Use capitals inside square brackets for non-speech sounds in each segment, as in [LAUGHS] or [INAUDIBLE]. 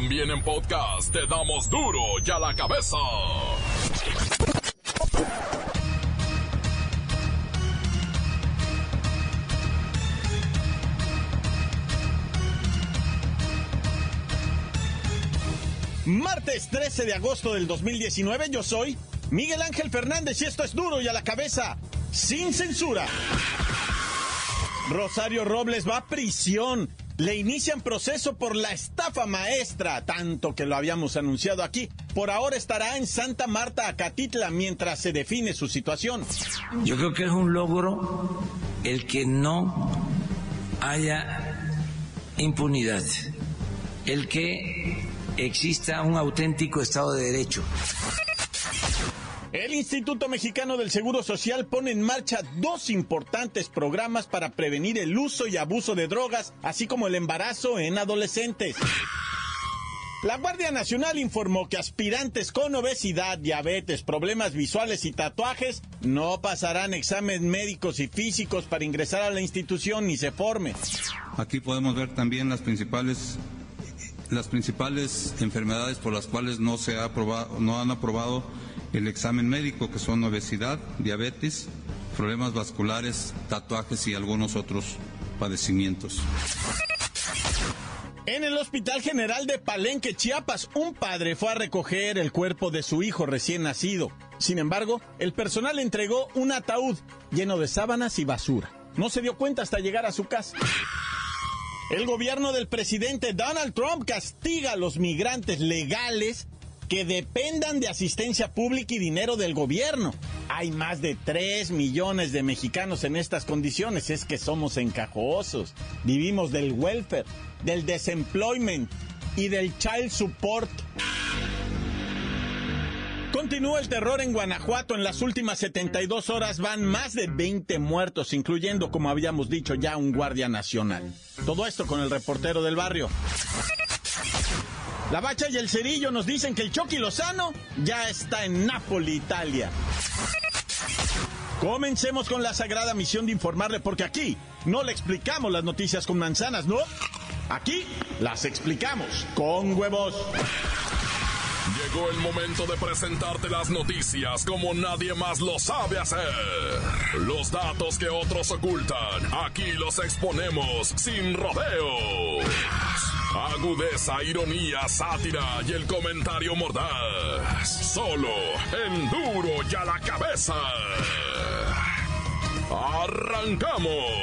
También en podcast te damos duro y a la cabeza. Martes 13 de agosto del 2019, yo soy Miguel Ángel Fernández y esto es duro y a la cabeza, sin censura. Rosario Robles va a prisión. Le inician proceso por la estafa maestra, tanto que lo habíamos anunciado aquí. Por ahora estará en Santa Marta, Acatitla, mientras se define su situación. Yo creo que es un logro el que no haya impunidad, el que exista un auténtico Estado de Derecho. El Instituto Mexicano del Seguro Social pone en marcha dos importantes programas para prevenir el uso y abuso de drogas, así como el embarazo en adolescentes. La Guardia Nacional informó que aspirantes con obesidad, diabetes, problemas visuales y tatuajes no pasarán exámenes médicos y físicos para ingresar a la institución ni se forme. Aquí podemos ver también las principales las principales enfermedades por las cuales no se ha aprobado, no han aprobado el examen médico, que son obesidad, diabetes, problemas vasculares, tatuajes y algunos otros padecimientos. En el Hospital General de Palenque, Chiapas, un padre fue a recoger el cuerpo de su hijo recién nacido. Sin embargo, el personal entregó un ataúd lleno de sábanas y basura. No se dio cuenta hasta llegar a su casa. El gobierno del presidente Donald Trump castiga a los migrantes legales que dependan de asistencia pública y dinero del gobierno. Hay más de 3 millones de mexicanos en estas condiciones. Es que somos encajosos. Vivimos del welfare, del desemployment y del child support. Continúa el terror en Guanajuato. En las últimas 72 horas van más de 20 muertos, incluyendo, como habíamos dicho, ya un guardia nacional. Todo esto con el reportero del barrio. La Bacha y el Cerillo nos dicen que el Chucky Lozano ya está en Nápoli, Italia. Comencemos con la sagrada misión de informarle, porque aquí no le explicamos las noticias con manzanas, ¿no? Aquí las explicamos con huevos. Llegó el momento de presentarte las noticias como nadie más lo sabe hacer. Los datos que otros ocultan, aquí los exponemos sin rodeos. Agudeza, ironía, sátira y el comentario mordaz. Solo en duro y a la cabeza. ¡Arrancamos!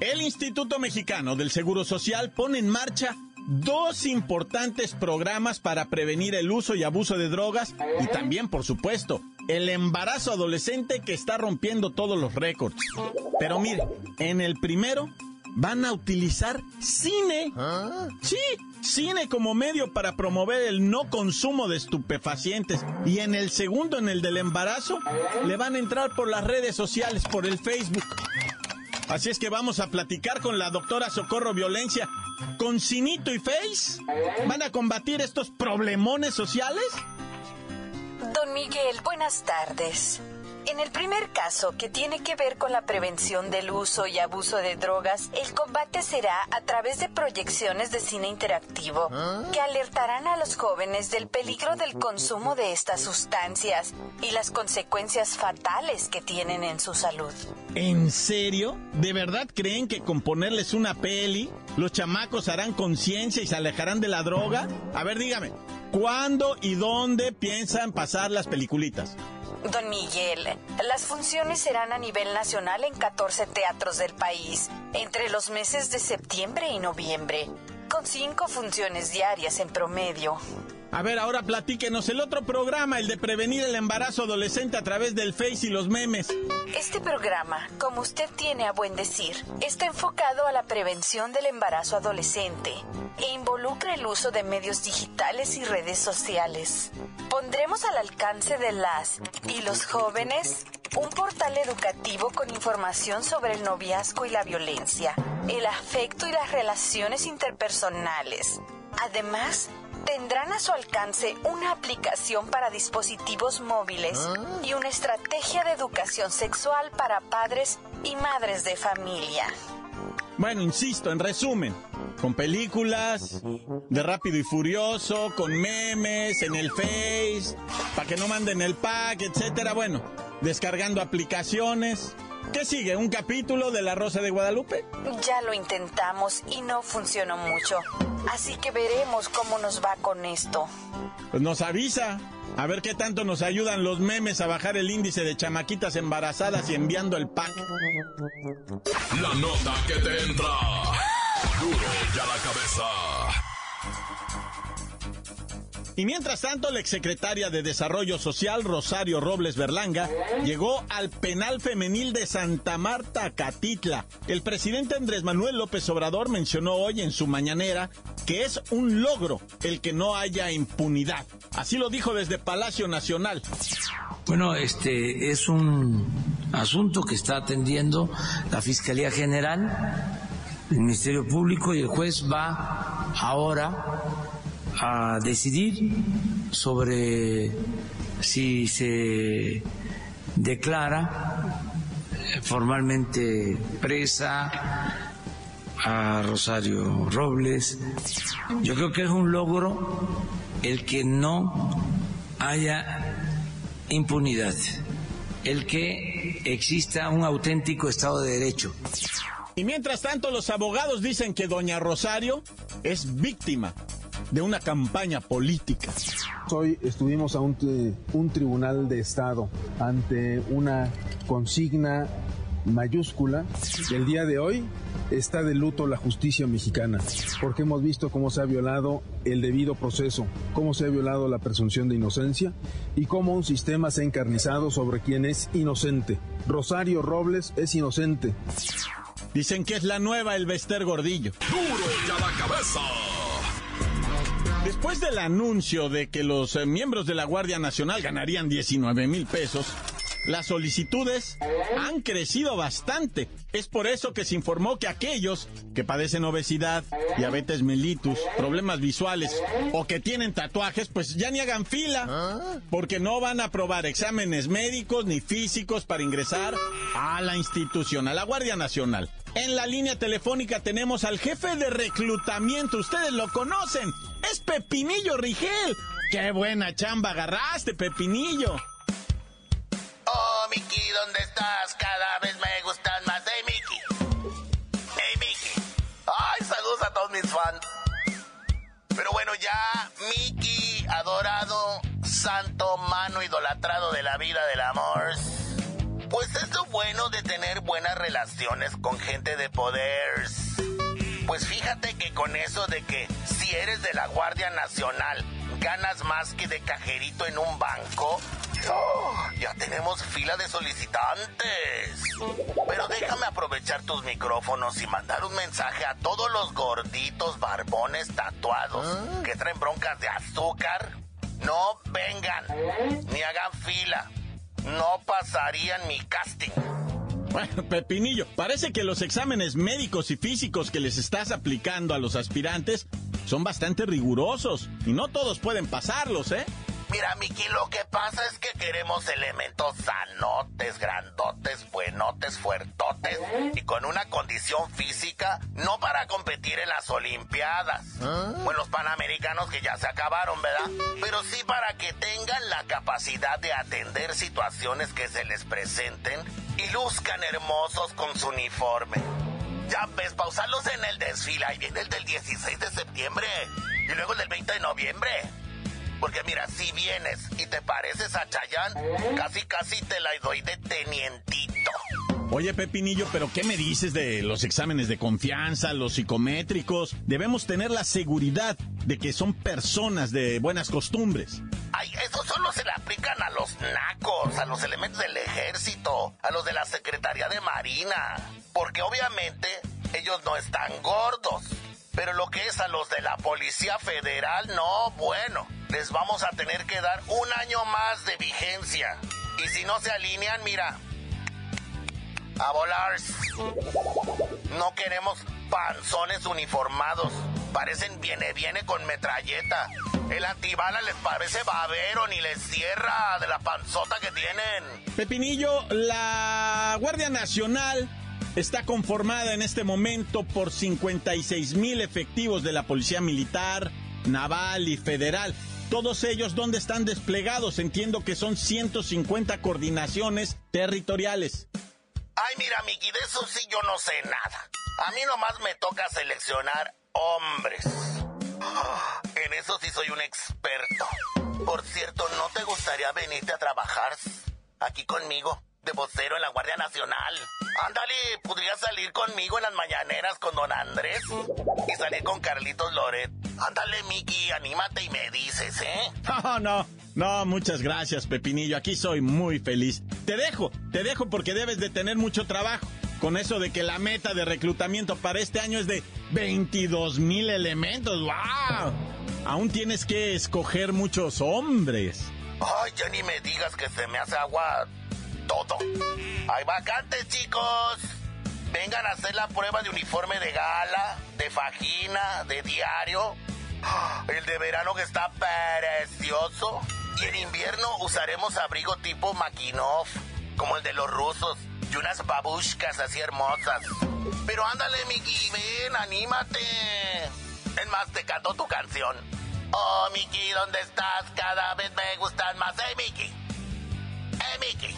El Instituto Mexicano del Seguro Social pone en marcha dos importantes programas para prevenir el uso y abuso de drogas y también, por supuesto, el embarazo adolescente que está rompiendo todos los récords. Pero mire, en el primero van a utilizar cine. Sí, cine como medio para promover el no consumo de estupefacientes. Y en el segundo, en el del embarazo, le van a entrar por las redes sociales, por el Facebook. Así es que vamos a platicar con la doctora Socorro Violencia. ¿Con Cinito y Face? ¿Van a combatir estos problemones sociales? Miguel, buenas tardes. En el primer caso, que tiene que ver con la prevención del uso y abuso de drogas, el combate será a través de proyecciones de cine interactivo que alertarán a los jóvenes del peligro del consumo de estas sustancias y las consecuencias fatales que tienen en su salud. ¿En serio? ¿De verdad creen que con ponerles una peli, los chamacos harán conciencia y se alejarán de la droga? A ver, dígame, ¿cuándo y dónde piensan pasar las peliculitas? Don Miguel, las funciones serán a nivel nacional en 14 teatros del país, entre los meses de septiembre y noviembre, con cinco funciones diarias en promedio. A ver, ahora platíquenos el otro programa, el de prevenir el embarazo adolescente a través del Face y los memes. Este programa, como usted tiene a buen decir, está enfocado a la prevención del embarazo adolescente e involucra el uso de medios digitales y redes sociales. Pondremos al alcance de las y los jóvenes un portal educativo con información sobre el noviazgo y la violencia, el afecto y las relaciones interpersonales. Además, tendrán a su alcance una aplicación para dispositivos móviles ¿Ah? y una estrategia de educación sexual para padres y madres de familia. Bueno, insisto, en resumen, con películas de Rápido y Furioso, con memes en el Face, para que no manden el pack, etcétera. Bueno, descargando aplicaciones. ¿Qué sigue? ¿Un capítulo de La Rosa de Guadalupe? Ya lo intentamos y no funcionó mucho. Así que veremos cómo nos va con esto. Pues nos avisa. A ver qué tanto nos ayudan los memes a bajar el índice de chamaquitas embarazadas y enviando el pack. La nota que te entra. Duro ya la cabeza. Y mientras tanto, la exsecretaria de Desarrollo Social, Rosario Robles Berlanga, llegó al penal femenil de Santa Marta, Catitla. El presidente Andrés Manuel López Obrador mencionó hoy en su mañanera que es un logro el que no haya impunidad. Así lo dijo desde Palacio Nacional. Bueno, este es un asunto que está atendiendo la Fiscalía General, el Ministerio Público y el juez va ahora a decidir sobre si se declara formalmente presa a Rosario Robles. Yo creo que es un logro el que no haya impunidad, el que exista un auténtico Estado de Derecho. Y mientras tanto, los abogados dicen que doña Rosario es víctima de una campaña política. Hoy estuvimos a un, un, tribunal de Estado ante una consigna mayúscula. El día de hoy está de luto la justicia mexicana, porque hemos visto cómo se ha violado el debido proceso, cómo se ha violado la presunción de inocencia y cómo un sistema se ha encarnizado sobre quien es inocente. Rosario Robles es inocente. Dicen que es la nueva el Bester Gordillo. Duro ya la cabeza. Después del anuncio de que los eh, miembros de la Guardia Nacional ganarían 19 mil pesos, las solicitudes han crecido bastante. Es por eso que se informó que aquellos que padecen obesidad, diabetes mellitus, problemas visuales o que tienen tatuajes, pues ya ni hagan fila, porque no van a aprobar exámenes médicos ni físicos para ingresar a la institución, a la Guardia Nacional. En la línea telefónica tenemos al jefe de reclutamiento, ustedes lo conocen, es Pepinillo Rigel. ¡Qué buena chamba agarraste, Pepinillo! Miki, ¿dónde estás? Cada vez me gustan más. Hey, Miki. Hey, Miki. Ay, saludos a todos mis fans. Pero bueno, ya, Miki, adorado, santo, mano idolatrado de la vida del amor. Pues es lo bueno de tener buenas relaciones con gente de poder. Pues fíjate que con eso de que si eres de la Guardia Nacional, ganas más que de cajerito en un banco, Oh, ya tenemos fila de solicitantes. Pero déjame aprovechar tus micrófonos y mandar un mensaje a todos los gorditos, barbones, tatuados que traen broncas de azúcar. No vengan, ni hagan fila. No pasarían mi casting. Bueno, Pepinillo, parece que los exámenes médicos y físicos que les estás aplicando a los aspirantes son bastante rigurosos y no todos pueden pasarlos, ¿eh? Mira, Miki, lo que pasa es que queremos elementos sanotes, grandotes, buenotes, fuertotes y con una condición física no para competir en las Olimpiadas o en los Panamericanos que ya se acabaron, ¿verdad? Pero sí para que tengan la capacidad de atender situaciones que se les presenten y luzcan hermosos con su uniforme. Ya ves, pausarlos en el desfile. Ahí viene el del 16 de septiembre y luego el del 20 de noviembre. Porque mira, si vienes y te pareces a Chayán, casi casi te la doy de tenientito. Oye, Pepinillo, pero ¿qué me dices de los exámenes de confianza, los psicométricos? Debemos tener la seguridad de que son personas de buenas costumbres. Ay, eso solo se le aplican a los nacos, a los elementos del ejército, a los de la Secretaría de Marina. Porque obviamente ellos no están gordos. Pero lo que es a los de la Policía Federal, no, bueno, les vamos a tener que dar un año más de vigencia. Y si no se alinean, mira, a volar. No queremos panzones uniformados. Parecen viene, viene con metralleta. El antibala les parece babero ni les cierra de la panzota que tienen. Pepinillo, la Guardia Nacional está conformada en este momento por 56 mil efectivos de la Policía Militar, Naval y Federal. Todos ellos, ¿dónde están desplegados? Entiendo que son 150 coordinaciones territoriales. Ay, mira, Miki, de eso sí yo no sé nada. A mí nomás me toca seleccionar hombres. [GASPS] En eso sí soy un experto. Por cierto, ¿no te gustaría venirte a trabajar aquí conmigo? De vocero en la Guardia Nacional. Ándale, podrías salir conmigo en las mañaneras con don Andrés y salir con Carlitos Loret. Ándale, Miki, anímate y me dices, ¿eh? [LAUGHS] No, no, no, muchas gracias, Pepinillo. Aquí soy muy feliz. Te dejo, te dejo porque debes de tener mucho trabajo. Con eso de que la meta de reclutamiento para este año es de 22 mil elementos. ¡Wow! Aún tienes que escoger muchos hombres. Ay, ya ni me digas que se me hace agua todo. Hay vacantes, chicos. Vengan a hacer la prueba de uniforme de gala, de fajina, de diario. El de verano que está precioso. Y en invierno usaremos abrigo tipo Makinov, como el de los rusos, y unas babushkas así hermosas. Pero ándale, Miki, ven, anímate. Es más, te canto tu canción. Oh, Miki, ¿dónde estás? Cada vez me gustan más. ¡Eh, Miki! ¡Eh, Miki!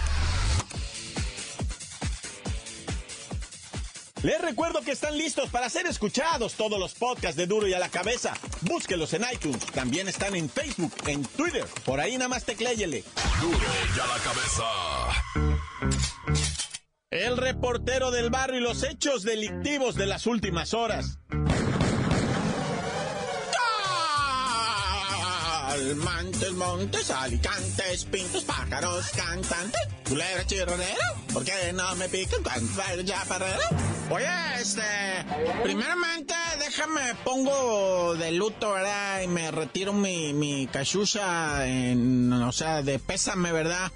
Les recuerdo que están listos para ser escuchados todos los podcasts de Duro y a la Cabeza. Búsquelos en iTunes. También están en Facebook, en Twitter. Por ahí nada más tecléyele. Duro y a la cabeza. El reportero del barrio y los hechos delictivos de las últimas horas. Montes, montes, alicantes, pintos, pájaros, cantan. Culebra chirronera, ¿por qué no me pican cuando ya para Oye, este, primeramente déjame pongo de luto, ¿verdad? Y me retiro mi, mi cachucha, en, o sea, de pésame, ¿verdad?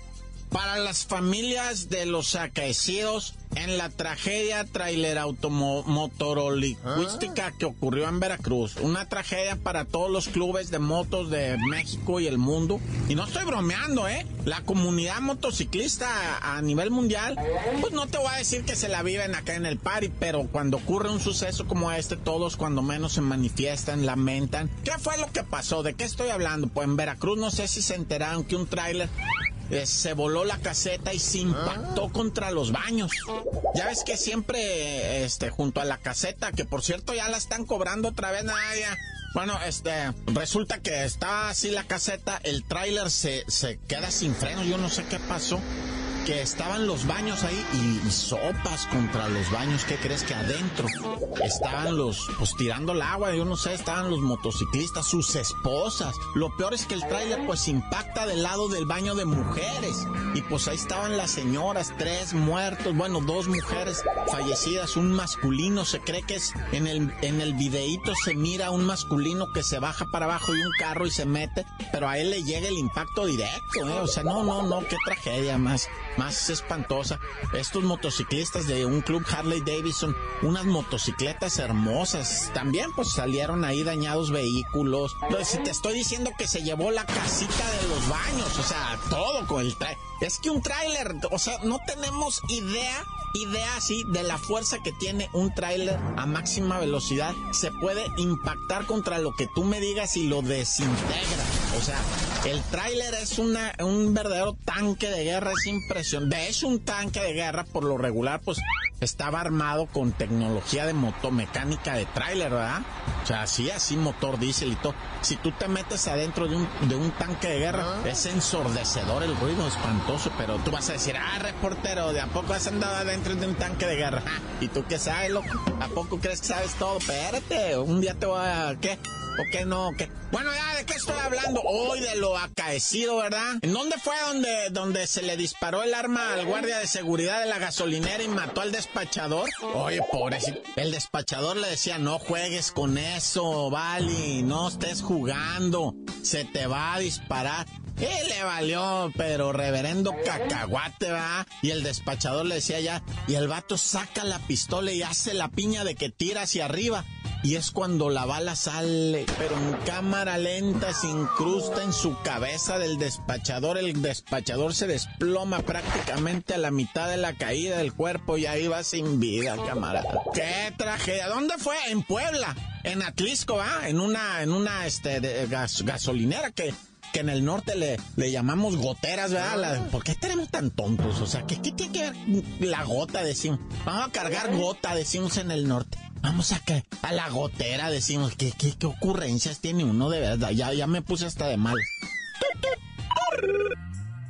Para las familias de los acaecidos en la tragedia trailer automotorolingüística que ocurrió en Veracruz. Una tragedia para todos los clubes de motos de México y el mundo. Y no estoy bromeando, ¿eh? La comunidad motociclista a nivel mundial, pues no te voy a decir que se la viven acá en el party, pero cuando ocurre un suceso como este, todos cuando menos se manifiestan, lamentan. ¿Qué fue lo que pasó? ¿De qué estoy hablando? Pues en Veracruz no sé si se enteraron que un tráiler eh, se voló la caseta y se impactó contra los baños. Ya ves que siempre, este, junto a la caseta, que por cierto ya la están cobrando otra vez, nadie. Bueno, este, resulta que está así la caseta, el tráiler se, se queda sin freno, yo no sé qué pasó que estaban los baños ahí y, sopas contra los baños. ¿Qué crees que adentro estaban los, pues tirando el agua? Yo no sé, estaban los motociclistas, sus esposas. Lo peor es que el tráiler pues impacta del lado del baño de mujeres. Y pues ahí estaban las señoras, tres muertos, bueno, dos mujeres fallecidas, un masculino, se cree que es en el, en el videíto se mira un masculino que se baja para abajo de un carro y se mete, pero a él le llega el impacto directo, ¿eh? O sea, no, no, no, qué tragedia más más espantosa. Estos motociclistas de un club Harley Davidson, unas motocicletas hermosas. También pues salieron ahí dañados vehículos. Entonces, si te estoy diciendo que se llevó la casita de los baños, o sea, todo con el trailer. Es que un tráiler, o sea, no tenemos idea idea así de la fuerza que tiene un tráiler a máxima velocidad. Se puede impactar contra lo que tú me digas y lo desintegra. O sea, el tráiler es una, un verdadero tanque de guerra, es impresionante. Es un tanque de guerra, por lo regular, pues estaba armado con tecnología de motomecánica de tráiler, ¿verdad? O sea, así, así motor diésel y todo. Si tú te metes adentro de un, de un tanque de guerra, es ensordecedor el ruido, espantoso, pero tú vas a decir, ah, reportero, ¿de a poco has andado adentro de un tanque de guerra? [LAUGHS] ¿Y tú qué sabes, loco? ¿A poco crees que sabes todo? Espérate, un día te voy a... ¿Qué? ¿O qué no? Bueno, ya, ¿de qué estoy hablando? Hoy de lo acaecido, ¿verdad? ¿En dónde fue donde, donde se le disparó el arma al guardia de seguridad de la gasolinera y mató al despachador? Oye, pobrecito. El despachador le decía, no juegues con eso, Vali, no estés jugando, se te va a disparar. Y le valió, pero reverendo cacahuate, va. Y el despachador le decía ya, y el vato saca la pistola y hace la piña de que tira hacia arriba. Y es cuando la bala sale, pero en cámara lenta se incrusta en su cabeza del despachador. El despachador se desploma prácticamente a la mitad de la caída del cuerpo y ahí va sin vida, camarada. ¡Qué tragedia! ¿Dónde fue? En Puebla, en Atlisco, ¿ah? En una, en una, este, gasolinera que que en el norte le, le llamamos goteras, ¿verdad? ¿Por qué tenemos tan tontos? O sea, ¿qué, ¿qué, tiene que ver la gota, decimos? Vamos a cargar gota, decimos en el norte. Vamos a que a la gotera, decimos. ¿Qué, qué, qué ocurrencias tiene uno de verdad? Ya, ya me puse hasta de mal.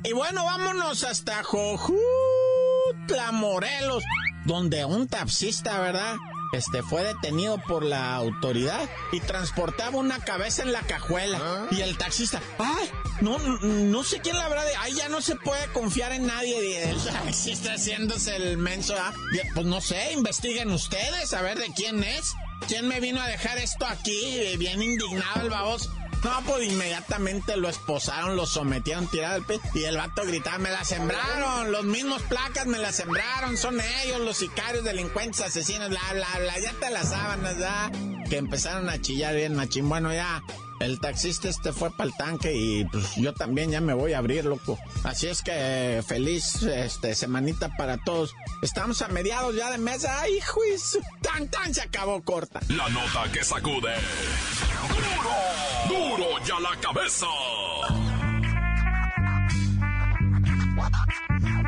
Y bueno, vámonos hasta Jojutla, Morelos, donde un taxista, ¿verdad? Este fue detenido por la autoridad y transportaba una cabeza en la cajuela. ¿Ah? Y el taxista, ay, no, no sé quién la verdad, ay, ya no se puede confiar en nadie. El taxista haciéndose el menso, ¿ah? Pues no sé, investiguen ustedes a ver de quién es. ¿Quién me vino a dejar esto aquí? Bien indignado el babos. No, pues inmediatamente lo esposaron, lo sometieron, tiraron el pie. Y el vato gritaba, me la sembraron, los mismos placas me la sembraron, son ellos, los sicarios, delincuentes, asesinos, bla, bla, bla, ya te las sábanas, ya. Que empezaron a chillar bien machín. Bueno, ya, el taxista este fue para el tanque y pues yo también ya me voy a abrir, loco. Así es que feliz este semanita para todos. Estamos a mediados ya de mes. ¡Ay, juicio! ¡Tan, tan! Se acabó corta. La nota que sacude. ¡Duro! ¡Duro ya la cabeza!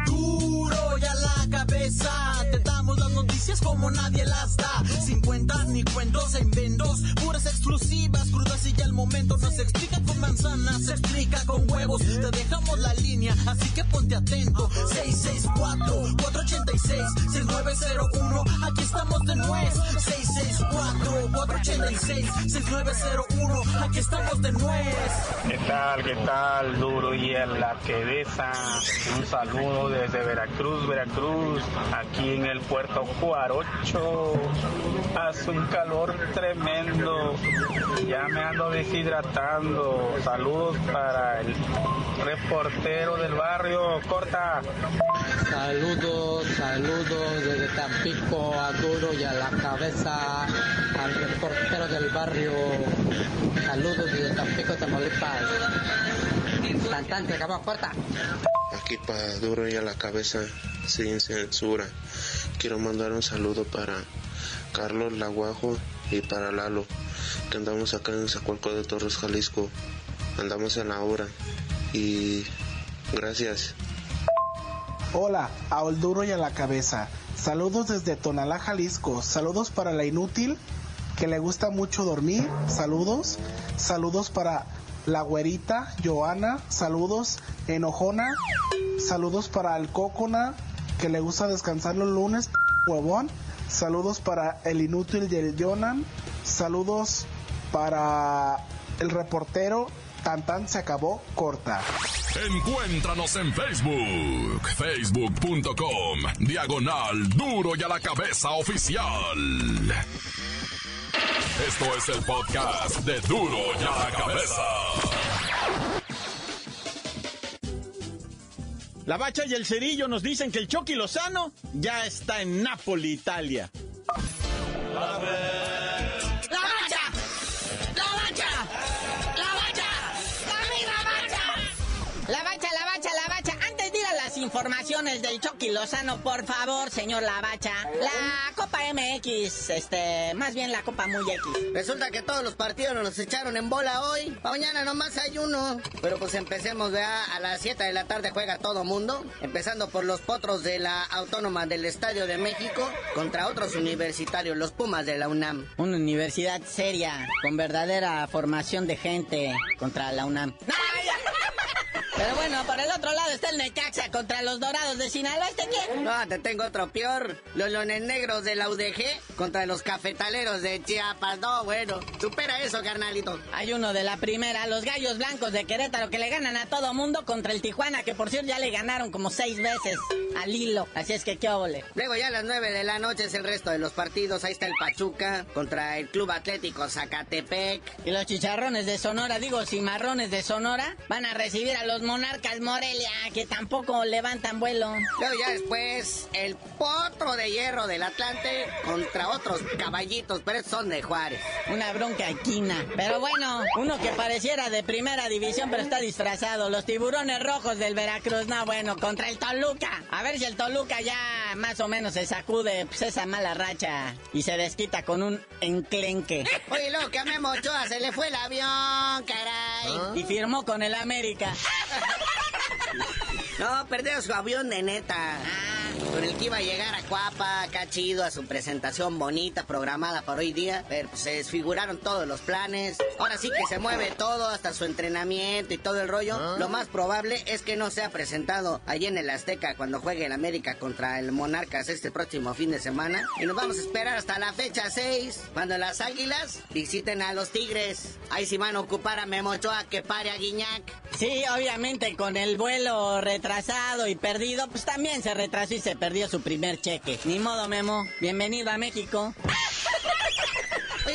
¡Duro ya la cabeza! Te damos las noticias como nadie las da. Ni cuentos en vendos. Puras exclusivas, momento. No se explica con manzanas, se explica con huevos. Te dejamos la línea, así que ponte atento. 664-486-6901. Aquí estamos de nuez. 664-486-6901. Aquí estamos de nuez. ¿Qué tal? ¿Qué tal? Duro y en la cabeza. Un saludo desde Veracruz, Veracruz. Aquí en el puerto Cuarocho. Hace un calor tremendo. Ya me ando deshidratando. Saludos para el reportero del barrio. Corta. Saludos, saludos desde Tampico a Duro y a la cabeza al reportero del barrio. Saludos desde Tampico, Tamaulipas. Cantante, acabó, corta. Aquí para Duro y a la cabeza, sin censura. Quiero mandar un saludo para Carlos Laguajo y para Lalo, que andamos acá en Zacualco de Torres, Jalisco. Andamos en la obra y gracias. Hola, a Olduro y a la cabeza. Saludos desde Tonalá, Jalisco. Saludos para la inútil, que le gusta mucho dormir. Saludos. Saludos para la güerita, Joana. Saludos, enojona. Saludos para el cócona, que le gusta descansar los lunes, huevón. Saludos para el inútil del Jonan. Saludos para el reportero. Tan tan se acabó corta. Encuéntranos en Facebook, facebook.com, diagonal duro y a la cabeza oficial. Esto es el podcast de duro y a la cabeza. La Bacha y el Cerillo nos dicen que el Chucky Lozano ya está en Nápoli, Italia. Informaciones del Chucky Lozano, por favor, señor Lavacha. La Copa MX, este, más bien la Copa Muy X. Resulta que todos los partidos nos los echaron en bola hoy. mañana nomás hay uno. Pero pues empecemos, ya A las 7 de la tarde juega todo mundo. Empezando por los potros de la Autónoma del Estadio de México contra otros universitarios, los Pumas de la UNAM. Una universidad seria, con verdadera formación de gente contra la UNAM. [LAUGHS] Pero bueno, por el otro lado está el Necaxa contra los Dorados de Sinaloa. ¿Este qué? No, te tengo otro peor. Los Leones Negros de la UDG contra los Cafetaleros de Chiapas. No, bueno, supera eso, carnalito. Hay uno de la primera, los Gallos Blancos de Querétaro, que le ganan a todo mundo contra el Tijuana, que por cierto ya le ganaron como seis veces al hilo. Así es que qué óvole. Luego ya a las 9 de la noche es el resto de los partidos. Ahí está el Pachuca contra el Club Atlético Zacatepec. Y los chicharrones de Sonora, digo cimarrones de Sonora, van a recibir a los Monarcas Morelia, que tampoco levantan vuelo. Luego ya después el Potro de Hierro del Atlante contra otros caballitos, pero son de Juárez. Una bronca equina. Pero bueno, uno que pareciera de primera división, pero está disfrazado. Los tiburones rojos del Veracruz. No, bueno, contra el Toluca. A ver si el Toluca ya más o menos se sacude pues, esa mala racha y se desquita con un enclenque. [LAUGHS] Oye, loco, que a Memo Ochoa se le fue el avión, caray. Y firmó con el América. [LAUGHS] No, perdió su avión de neta. Con el que iba a llegar a Cuapa, acá chido, a su presentación bonita, programada para hoy día. Pero pues, se desfiguraron todos los planes. Ahora sí que se mueve todo, hasta su entrenamiento y todo el rollo. Lo más probable es que no sea presentado allí en el Azteca cuando juegue el América contra el Monarcas este próximo fin de semana. Y nos vamos a esperar hasta la fecha 6, cuando las Águilas visiten a los Tigres. Ahí sí van a ocupar a Memo Ochoa que pare a Guiñac. Sí, obviamente con el vuelo retrasado y perdido, pues también se retrasó y se perdió su primer cheque. Ni modo, Memo. Bienvenido a México. [LAUGHS]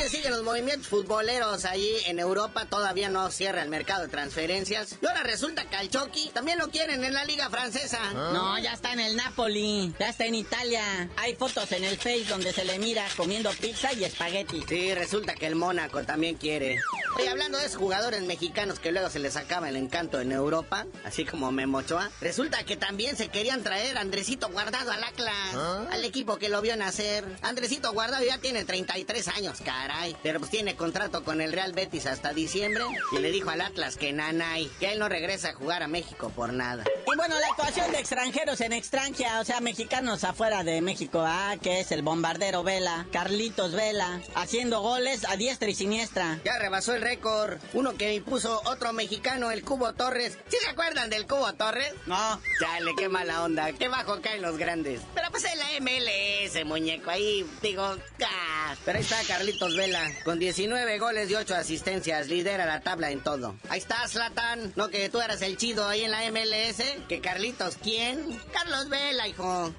Siguen los movimientos futboleros allí en Europa, todavía no cierra el mercado de transferencias. Y ahora resulta que al Chucky también lo quieren en la liga francesa. No, ya está en el Napoli, ya está en Italia. Hay fotos en el Face donde se le mira comiendo pizza y espagueti. Sí, resulta que el Mónaco también quiere. Oye, hablando de esos jugadores mexicanos que luego se les acaba el encanto en Europa, así como Memochoa, resulta que también se querían traer a Andresito Guardado al Atlas, al equipo que lo vio nacer. Andresito Guardado ya tiene 33 años, caray, pero pues tiene contrato con el Real Betis hasta diciembre y le dijo al Atlas que nanay, que él no regresa a jugar a México por nada. Y bueno, la actuación de extranjeros en extranjera, o sea, mexicanos afuera de México, ah, que es el bombardero Vela, Carlitos Vela, haciendo goles a diestra y siniestra. Ya rebasó el récord. Uno que impuso otro mexicano, el Cubo Torres. ¿Sí se acuerdan del Cubo Torres? No. Chale, qué mala onda. Qué bajo caen los grandes. Pero pues en la MLS, muñeco. Ahí, digo, ah. Pero ahí está Carlitos Vela. Con 19 goles y 8 asistencias. Lidera la tabla en todo. Ahí está Zlatan. No que tú eras el chido ahí en la MLS. Que Carlitos, ¿quién? Carlos Vela, hijo.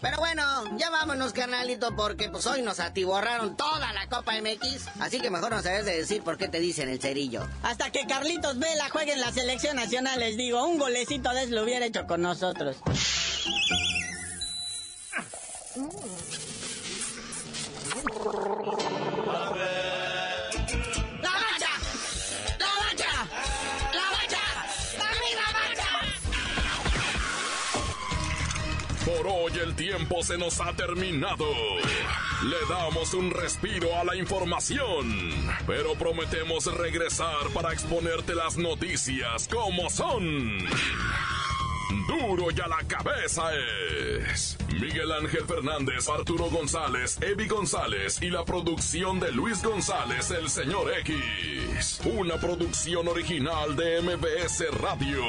Pero bueno, ya vámonos, carnalito, porque pues hoy nos atiborraron toda la Copa MX. Así que mejor no sabes de decir por qué te dicen el cerillo. Hasta que Carlitos Vela juegue en la selección nacional, les digo, un golecito de eso lo hubiera hecho con nosotros. ¡La bacha! ¡La bacha! ¡La bacha! ¡Arriba, bacha! Por hoy el tiempo se nos ha terminado. Le damos un respiro a la información, pero prometemos regresar para exponerte las noticias como son. Duro y a la cabeza es Miguel Ángel Fernández, Arturo González, Evi González y la producción de Luis González, el señor X. Una producción original de MBS Radio.